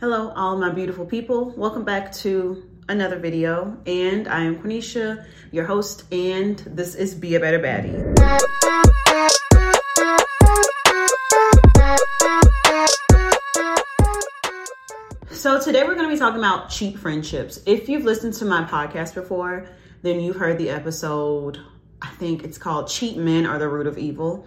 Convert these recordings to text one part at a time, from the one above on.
Hello, all my beautiful people. Welcome back to another video. And I am Quenisha, your host, and this is Be a Better Baddie. So today we're going to be talking about cheap friendships. If you've listened to my podcast before, then you've heard the episode, I think it's called Cheap Men Are the Root of Evil.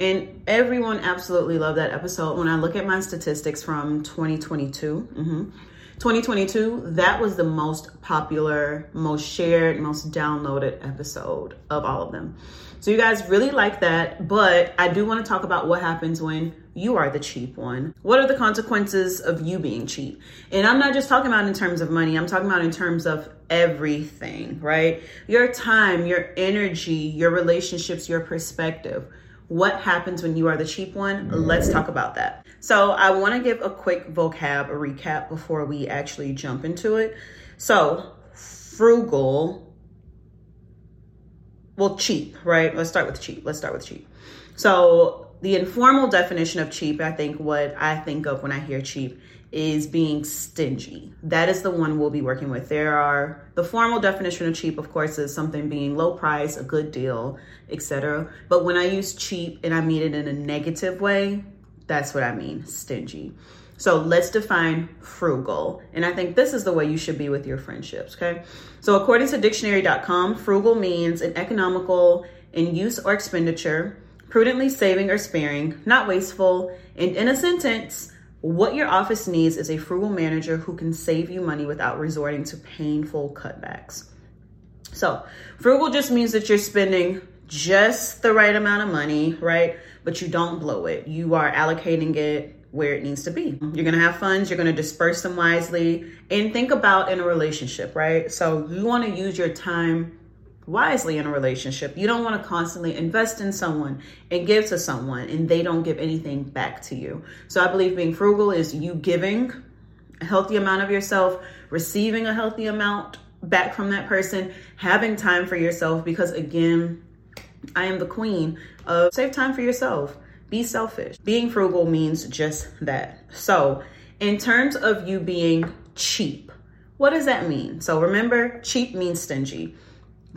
And everyone absolutely loved that episode. When I look at my statistics from 2022, mm-hmm, 2022, that was the most popular, most shared, most downloaded episode of all of them. So you guys really like that, but I do want to talk about what happens when you are the cheap one. What are the consequences of you being cheap? And I'm not just talking about in terms of money, I'm talking about in terms of everything, right? Your time, your energy, your relationships, your perspective what happens when you are the cheap one? Let's talk about that. So, I want to give a quick vocab, recap before we actually jump into it. So, frugal, well, cheap, right? Let's start with cheap. Let's start with cheap. So, the informal definition of cheap, I think what I think of when I hear cheap is being stingy. That is the one we'll be working with. There are the formal definition of cheap, of course, is something being low price, a good deal, etc. But when I use cheap and I mean it in a negative way, that's what I mean, stingy. So let's define frugal. And I think this is the way you should be with your friendships, okay? So according to dictionary.com, frugal means an economical in use or expenditure, prudently saving or sparing, not wasteful, and in a sentence, what your office needs is a frugal manager who can save you money without resorting to painful cutbacks. So, frugal just means that you're spending just the right amount of money, right? But you don't blow it. You are allocating it where it needs to be. You're gonna have funds, you're gonna disperse them wisely, and think about in a relationship, right? So, you wanna use your time wisely in a relationship. You don't want to constantly invest in someone and give to someone and they don't give anything back to you. So I believe being frugal is you giving a healthy amount of yourself, receiving a healthy amount back from that person, having time for yourself because again, I am the queen of save time for yourself. Be selfish. Being frugal means just that. So, in terms of you being cheap, what does that mean? So, remember, cheap means stingy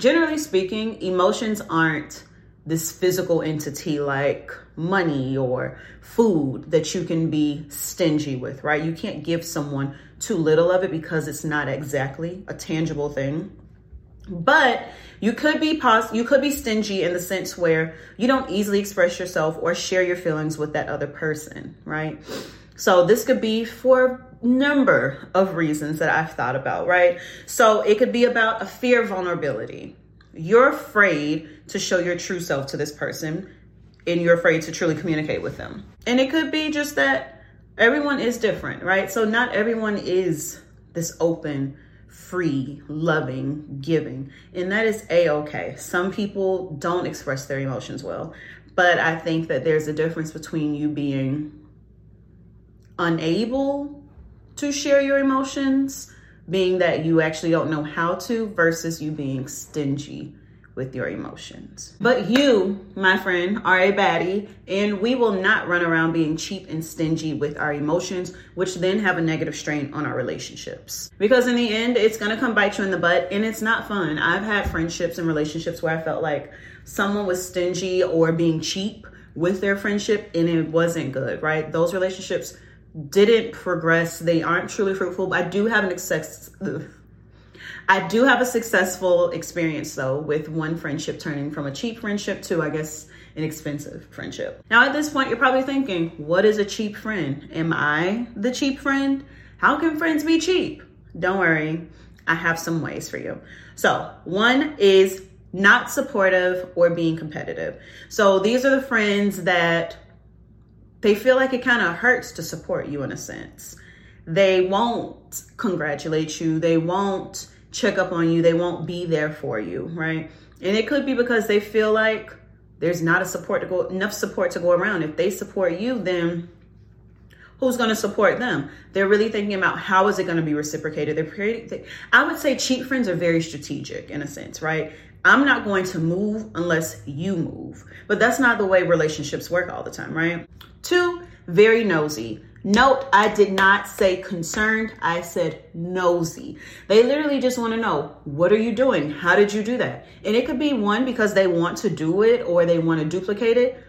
generally speaking, emotions aren't this physical entity like money or food that you can be stingy with, right? You can't give someone too little of it because it's not exactly a tangible thing. But you could be pos- you could be stingy in the sense where you don't easily express yourself or share your feelings with that other person, right? So this could be for number of reasons that I've thought about, right? So it could be about a fear of vulnerability. You're afraid to show your true self to this person and you're afraid to truly communicate with them. And it could be just that everyone is different, right? So not everyone is this open, free, loving, giving. And that is a okay. Some people don't express their emotions well. But I think that there's a difference between you being unable to share your emotions, being that you actually don't know how to, versus you being stingy with your emotions. But you, my friend, are a baddie, and we will not run around being cheap and stingy with our emotions, which then have a negative strain on our relationships. Because in the end, it's gonna come bite you in the butt, and it's not fun. I've had friendships and relationships where I felt like someone was stingy or being cheap with their friendship, and it wasn't good, right? Those relationships didn't progress. They aren't truly fruitful. I do have an success. I do have a successful experience though with one friendship turning from a cheap friendship to, I guess, an expensive friendship. Now, at this point, you're probably thinking, what is a cheap friend? Am I the cheap friend? How can friends be cheap? Don't worry, I have some ways for you. So, one is not supportive or being competitive. So, these are the friends that they feel like it kind of hurts to support you in a sense. They won't congratulate you. They won't check up on you. They won't be there for you, right? And it could be because they feel like there's not a support to go enough support to go around. If they support you, then who's going to support them? They're really thinking about how is it going to be reciprocated. They're pretty, they, I would say cheap friends are very strategic in a sense, right? I'm not going to move unless you move. But that's not the way relationships work all the time, right? Two, very nosy. Note, I did not say concerned. I said nosy. They literally just want to know, what are you doing? How did you do that? And it could be one because they want to do it or they want to duplicate it.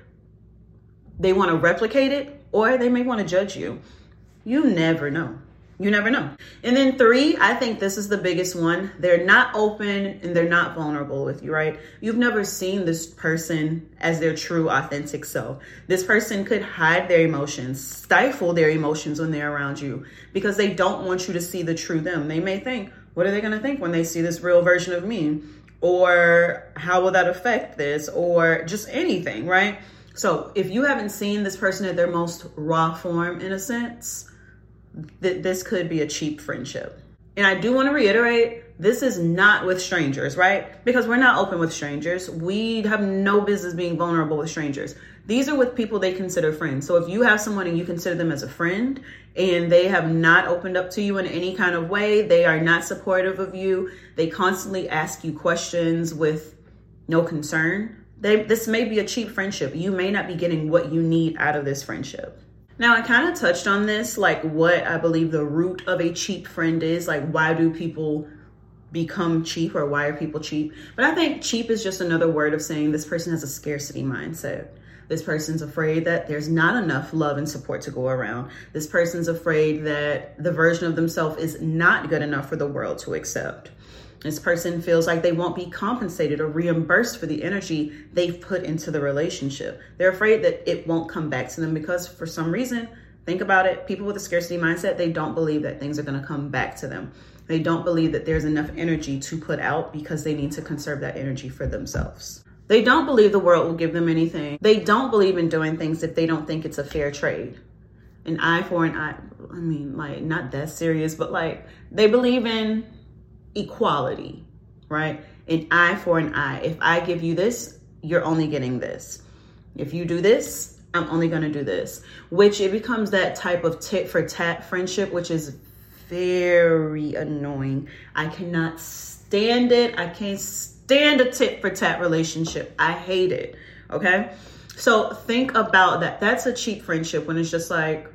They want to replicate it or they may want to judge you. You never know. You never know. And then three, I think this is the biggest one. They're not open and they're not vulnerable with you, right? You've never seen this person as their true, authentic self. This person could hide their emotions, stifle their emotions when they're around you because they don't want you to see the true them. They may think, what are they going to think when they see this real version of me? Or how will that affect this? Or just anything, right? So if you haven't seen this person at their most raw form, in a sense, th- this could be a cheap friendship. And I do want to reiterate this is not with strangers, right? Because we're not open with strangers. We have no business being vulnerable with strangers. These are with people they consider friends. So if you have someone and you consider them as a friend and they have not opened up to you in any kind of way, they are not supportive of you, they constantly ask you questions with no concern, they, this may be a cheap friendship. You may not be getting what you need out of this friendship. Now, I kind of touched on this, like what I believe the root of a cheap friend is. Like, why do people become cheap or why are people cheap? But I think cheap is just another word of saying this person has a scarcity mindset. This person's afraid that there's not enough love and support to go around. This person's afraid that the version of themselves is not good enough for the world to accept. This person feels like they won't be compensated or reimbursed for the energy they've put into the relationship. They're afraid that it won't come back to them because for some reason, think about it, people with a scarcity mindset, they don't believe that things are going to come back to them. They don't believe that there's enough energy to put out because they need to conserve that energy for themselves. They don't believe the world will give them anything. They don't believe in doing things if they don't think it's a fair trade. An eye for an eye. I mean, like, not that serious, but like, they believe in equality, right? An eye for an eye. If I give you this, you're only getting this. If you do this, I'm only going to do this, which it becomes that type of tit for tat friendship, which is very annoying. I cannot stand it. I can't stand a tit for tat relationship. I hate it. Okay. So think about that. That's a cheap friendship when it's just like,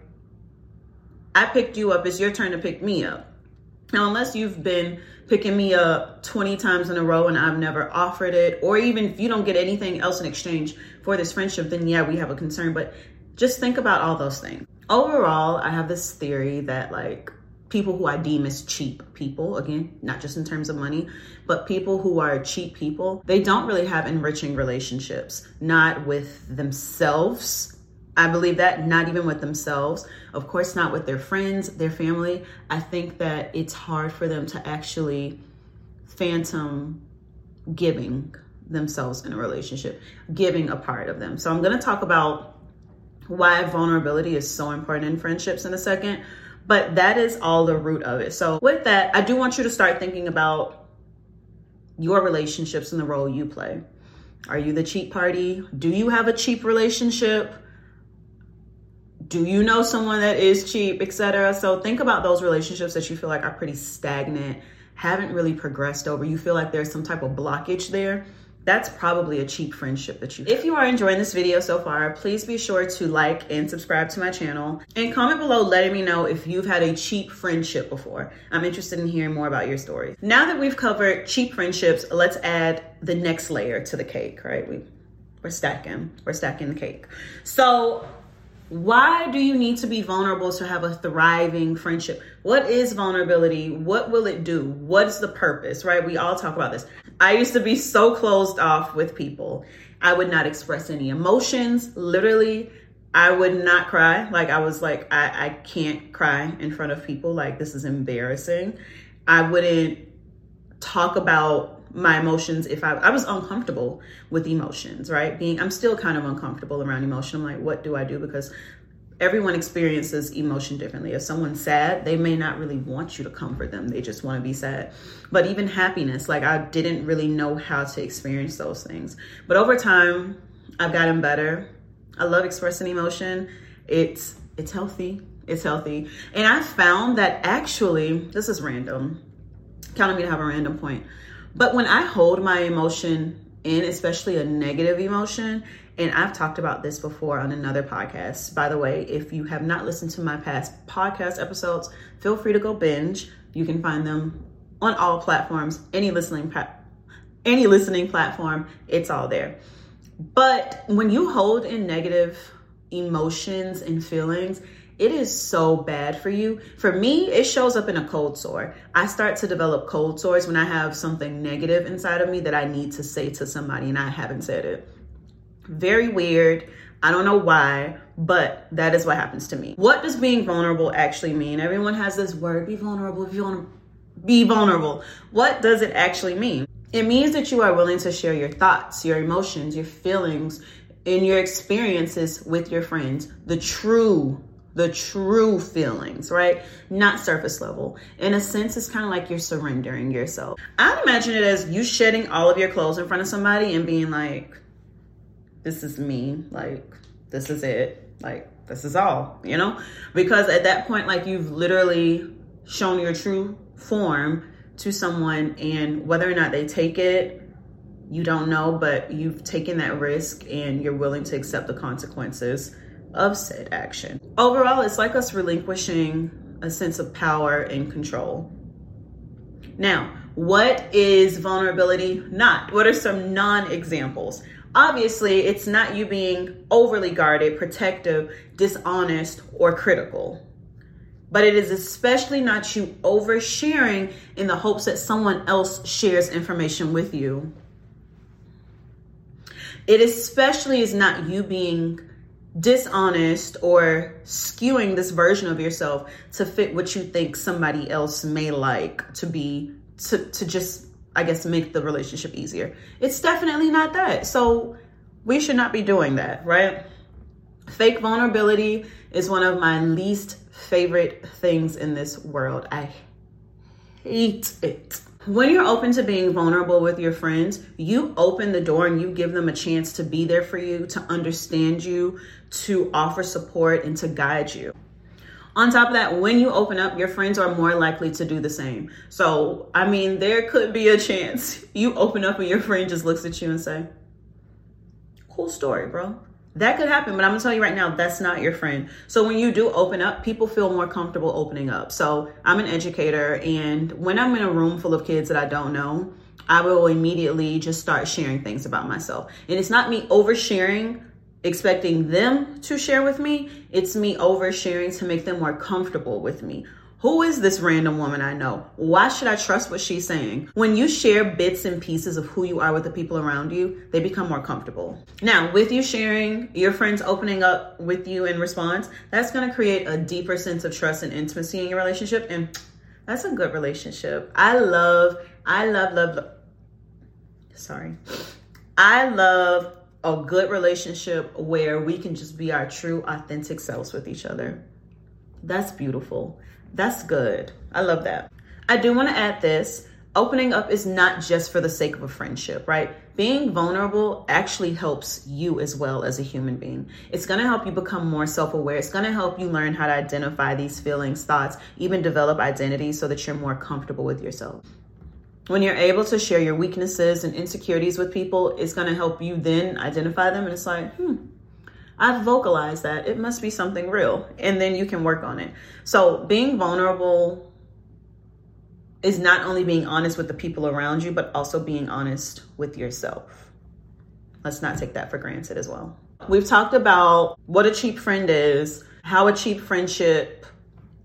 I picked you up, it's your turn to pick me up. Now, unless you've been picking me up 20 times in a row and I've never offered it, or even if you don't get anything else in exchange for this friendship, then yeah, we have a concern. But just think about all those things. Overall, I have this theory that like people who I deem as cheap people, again, not just in terms of money, but people who are cheap people, they don't really have enriching relationships, not with themselves I believe that not even with themselves, of course, not with their friends, their family. I think that it's hard for them to actually phantom giving themselves in a relationship, giving a part of them. So I'm going to talk about why vulnerability is so important in friendships in a second, but that is all the root of it. So with that, I do want you to start thinking about your relationships and the role you play. Are you the cheap party? Do you have a cheap relationship? Do you know someone that is cheap, etc. So think about those relationships that you feel like are pretty stagnant, haven't really progressed over. You feel like there's some type of blockage there. That's probably a cheap friendship that you. If you are enjoying this video so far, please be sure to like and subscribe to my channel and comment below letting me know if you've had a cheap friendship before. I'm interested in hearing more about your story. Now that we've covered cheap friendships, let's add the next layer to the cake, right? We we're stacking, we're stacking the cake. So why do you need to be vulnerable to have a thriving friendship? What is vulnerability? What will it do? What's the purpose, right? We all talk about this. I used to be so closed off with people. I would not express any emotions. Literally, I would not cry. Like I was like, I, I can't cry in front of people. Like this is embarrassing. I wouldn't talk about my emotions if I, I was uncomfortable with emotions, right? Being, I'm still kind of uncomfortable around emotion. I'm like, what do I do? Because everyone experiences emotion differently. If someone's sad, they may not really want you to comfort them. They just want to be sad. But even happiness, like I didn't really know how to experience those things. But over time, I've gotten better. I love expressing emotion. It's it's healthy. It's healthy. And I found that actually, this is random. Counting me to have a random point. But when I hold my emotion in, especially a negative emotion, and I've talked about this before on another podcast. By the way, if you have not listened to my past podcast episodes, feel free to go binge. You can find them on all platforms, any listening any listening platform, it's all there. But when you hold in negative emotions and feelings, it is so bad for you. For me, it shows up in a cold sore. I start to develop cold sores when I have something negative inside of me that I need to say to somebody and I haven't said it. Very weird. I don't know why, but that is what happens to me. What does being vulnerable actually mean? Everyone has this word be vulnerable, be vulnerable. Be vulnerable. What does it actually mean? It means that you are willing to share your thoughts, your emotions, your feelings, and your experiences with your friends. The true the true feelings, right? Not surface level. In a sense, it's kind of like you're surrendering yourself. I imagine it as you shedding all of your clothes in front of somebody and being like, this is me. Like, this is it. Like, this is all, you know? Because at that point, like, you've literally shown your true form to someone, and whether or not they take it, you don't know, but you've taken that risk and you're willing to accept the consequences of said action. Overall, it's like us relinquishing a sense of power and control. Now, what is vulnerability not? What are some non examples? Obviously, it's not you being overly guarded, protective, dishonest, or critical. But it is especially not you oversharing in the hopes that someone else shares information with you. It especially is not you being dishonest or skewing this version of yourself to fit what you think somebody else may like to be to to just I guess make the relationship easier. It's definitely not that. So we should not be doing that, right? Fake vulnerability is one of my least favorite things in this world. I hate it. When you're open to being vulnerable with your friends, you open the door and you give them a chance to be there for you, to understand you, to offer support, and to guide you. On top of that, when you open up, your friends are more likely to do the same. So, I mean, there could be a chance you open up and your friend just looks at you and say, Cool story, bro. That could happen, but I'm gonna tell you right now, that's not your friend. So when you do open up, people feel more comfortable opening up. So I'm an educator, and when I'm in a room full of kids that I don't know, I will immediately just start sharing things about myself. And it's not me oversharing, expecting them to share with me, it's me oversharing to make them more comfortable with me. Who is this random woman I know? Why should I trust what she's saying? When you share bits and pieces of who you are with the people around you, they become more comfortable. Now, with you sharing, your friends opening up with you in response, that's going to create a deeper sense of trust and intimacy in your relationship. And that's a good relationship. I love, I love, love, love. Sorry. I love a good relationship where we can just be our true, authentic selves with each other. That's beautiful. That's good. I love that. I do want to add this opening up is not just for the sake of a friendship, right? Being vulnerable actually helps you as well as a human being. It's going to help you become more self aware. It's going to help you learn how to identify these feelings, thoughts, even develop identity so that you're more comfortable with yourself. When you're able to share your weaknesses and insecurities with people, it's going to help you then identify them. And it's like, hmm, I've vocalized that. It must be something real. And then you can work on it. So being vulnerable is not only being honest with the people around you, but also being honest with yourself. Let's not take that for granted as well. We've talked about what a cheap friend is, how a cheap friendship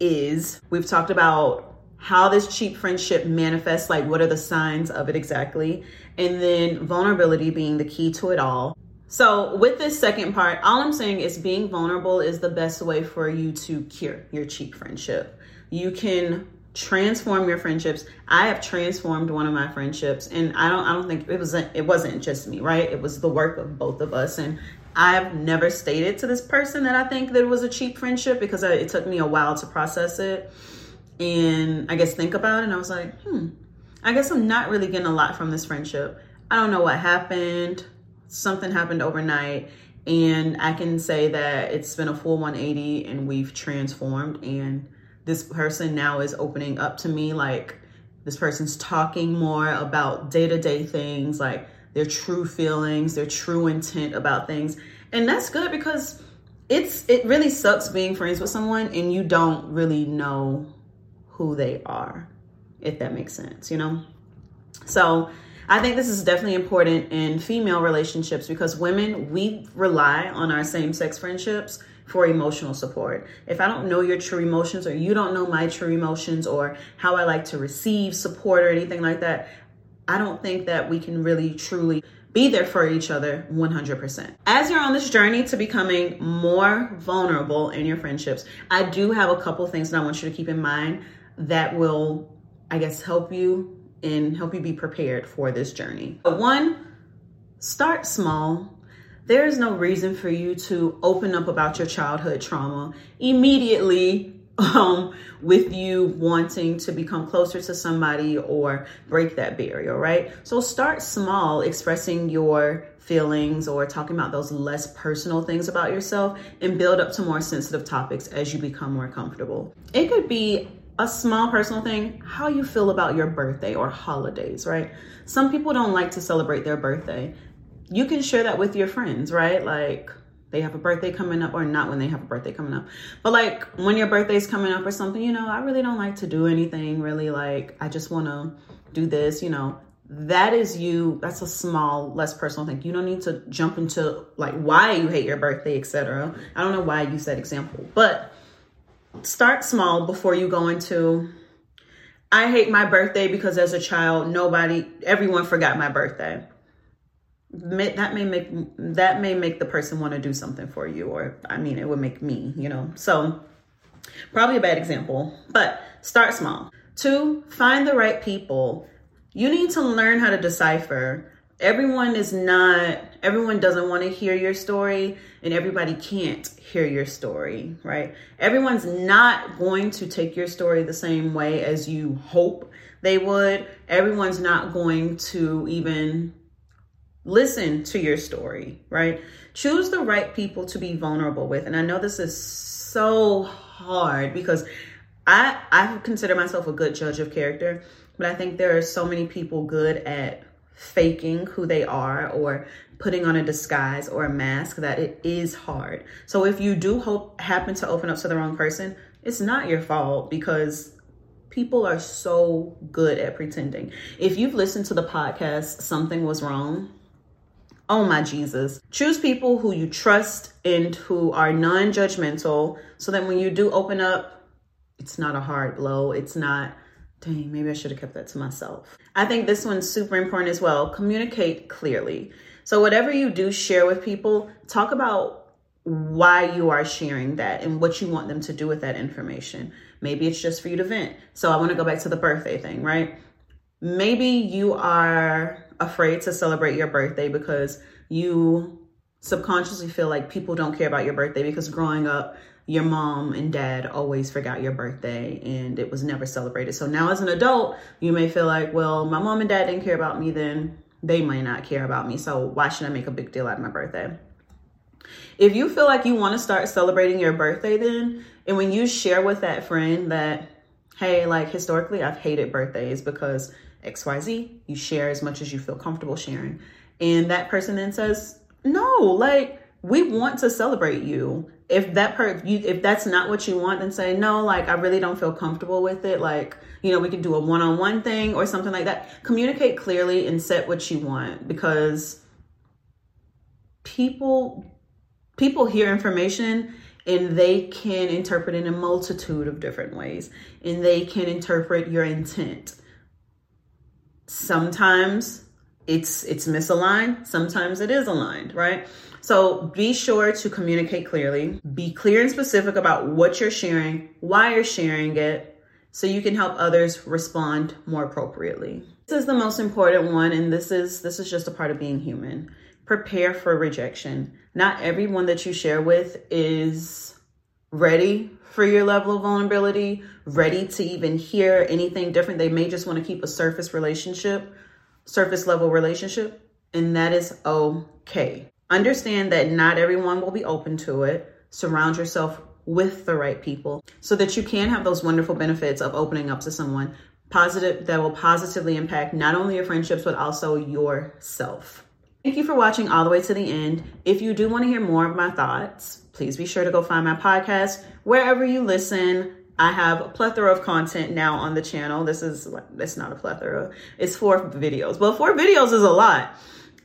is. We've talked about how this cheap friendship manifests, like what are the signs of it exactly, and then vulnerability being the key to it all. So, with this second part, all I'm saying is being vulnerable is the best way for you to cure your cheap friendship. You can transform your friendships. I have transformed one of my friendships and I don't I don't think it was it wasn't just me, right? It was the work of both of us and I've never stated to this person that I think that it was a cheap friendship because it took me a while to process it and I guess think about it and I was like, "Hmm, I guess I'm not really getting a lot from this friendship. I don't know what happened something happened overnight and I can say that it's been a full 180 and we've transformed and this person now is opening up to me like this person's talking more about day-to-day things like their true feelings, their true intent about things. And that's good because it's it really sucks being friends with someone and you don't really know who they are, if that makes sense, you know? So I think this is definitely important in female relationships because women, we rely on our same sex friendships for emotional support. If I don't know your true emotions or you don't know my true emotions or how I like to receive support or anything like that, I don't think that we can really truly be there for each other 100%. As you're on this journey to becoming more vulnerable in your friendships, I do have a couple things that I want you to keep in mind that will, I guess, help you and help you be prepared for this journey. But One, start small. There is no reason for you to open up about your childhood trauma immediately um, with you wanting to become closer to somebody or break that barrier, right? So start small, expressing your feelings or talking about those less personal things about yourself and build up to more sensitive topics as you become more comfortable. It could be a small personal thing, how you feel about your birthday or holidays, right? Some people don't like to celebrate their birthday. You can share that with your friends, right? Like, they have a birthday coming up or not when they have a birthday coming up. But like when your birthday's coming up or something, you know, I really don't like to do anything really like I just want to do this, you know. That is you, that's a small, less personal thing. You don't need to jump into like why you hate your birthday, etc. I don't know why use that example, but start small before you go into I hate my birthday because as a child nobody everyone forgot my birthday. That may make that may make the person want to do something for you or i mean it would make me you know? So probably a bad example but start small. Two find the right people. You need to learn how to decipher everyone is not everyone doesn't want to hear your story and everybody can't hear your story right everyone's not going to take your story the same way as you hope they would everyone's not going to even listen to your story, right? Choose the right people to be vulnerable with. And I know this is so hard because I I consider myself a good judge of character, but I think there are so many people good at faking who they are or putting on a disguise or a mask that it is hard. So if you do hope happen to open up to the wrong person, it's not your fault because people are so good at pretending. If you've listened to the podcast Something Was Wrong, Oh my Jesus. Choose people who you trust and who are non judgmental so that when you do open up, it's not a hard blow. It's not, dang, maybe I should have kept that to myself. I think this one's super important as well. Communicate clearly. So, whatever you do share with people, talk about why you are sharing that and what you want them to do with that information. Maybe it's just for you to vent. So, I want to go back to the birthday thing, right? Maybe you are afraid to celebrate your birthday because you subconsciously feel like people don't care about your birthday because growing up, your mom and dad always forgot your birthday and it was never celebrated. So now as an adult, you may feel like, well, my mom and dad didn't care about me then they might not care about me. So why should I make a big deal out of my birthday? If you feel like you want to start celebrating your birthday then, and when you share with that friend that, hey, like historically I've hated birthdays because XYZ, you share as much as you feel comfortable sharing. And that person then says, No, like we want to celebrate you. If that per you if that's not what you want, then say, No, like I really don't feel comfortable with it. Like, you know, we can do a one-on-one thing or something like that. Communicate clearly and set what you want because people people hear information and they can interpret in a multitude of different ways and they can interpret your intent sometimes it's it's misaligned. Sometimes it is aligned right? So be sure to communicate clearly. Be clear and specific about what you're sharing why you're sharing it so you can help others respond more appropriately. This is the most important one and this is this is just a part of being human. Prepare for rejection. Not everyone that you share with is ready for your level of vulnerability, ready to even hear anything different. They may just want to keep a surface relationship, surface level relationship, and that is okay. Understand that not everyone will be open to it. Surround yourself with the right people so that you can have those wonderful benefits of opening up to someone positive that will positively impact not only your friendships but also yourself. Thank you for watching all the way to the end. If you do want to hear more of my thoughts, please be sure to go find my podcast wherever you listen. I have a plethora of content now on the channel. This is it's not a plethora. It's four videos. but four videos is a lot.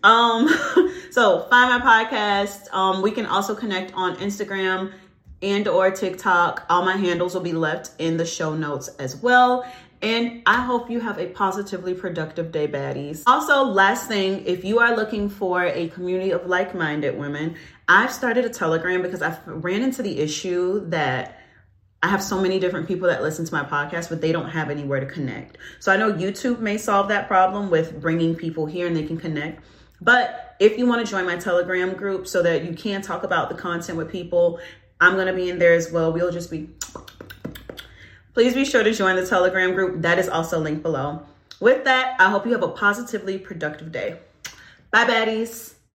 Um, so find my podcast. Um, we can also connect on Instagram and or TikTok. All my handles will be left in the show notes as well. And I hope you have a positively productive day, baddies. Also, last thing, if you are looking for a community of like minded women, I've started a Telegram because I ran into the issue that I have so many different people that listen to my podcast, but they don't have anywhere to connect. So I know YouTube may solve that problem with bringing people here and they can connect. But if you want to join my Telegram group so that you can talk about the content with people, I'm going to be in there as well. We'll just be Please be sure to join the Telegram group. That is also linked below. With that, I hope you have a positively productive day. Bye, baddies.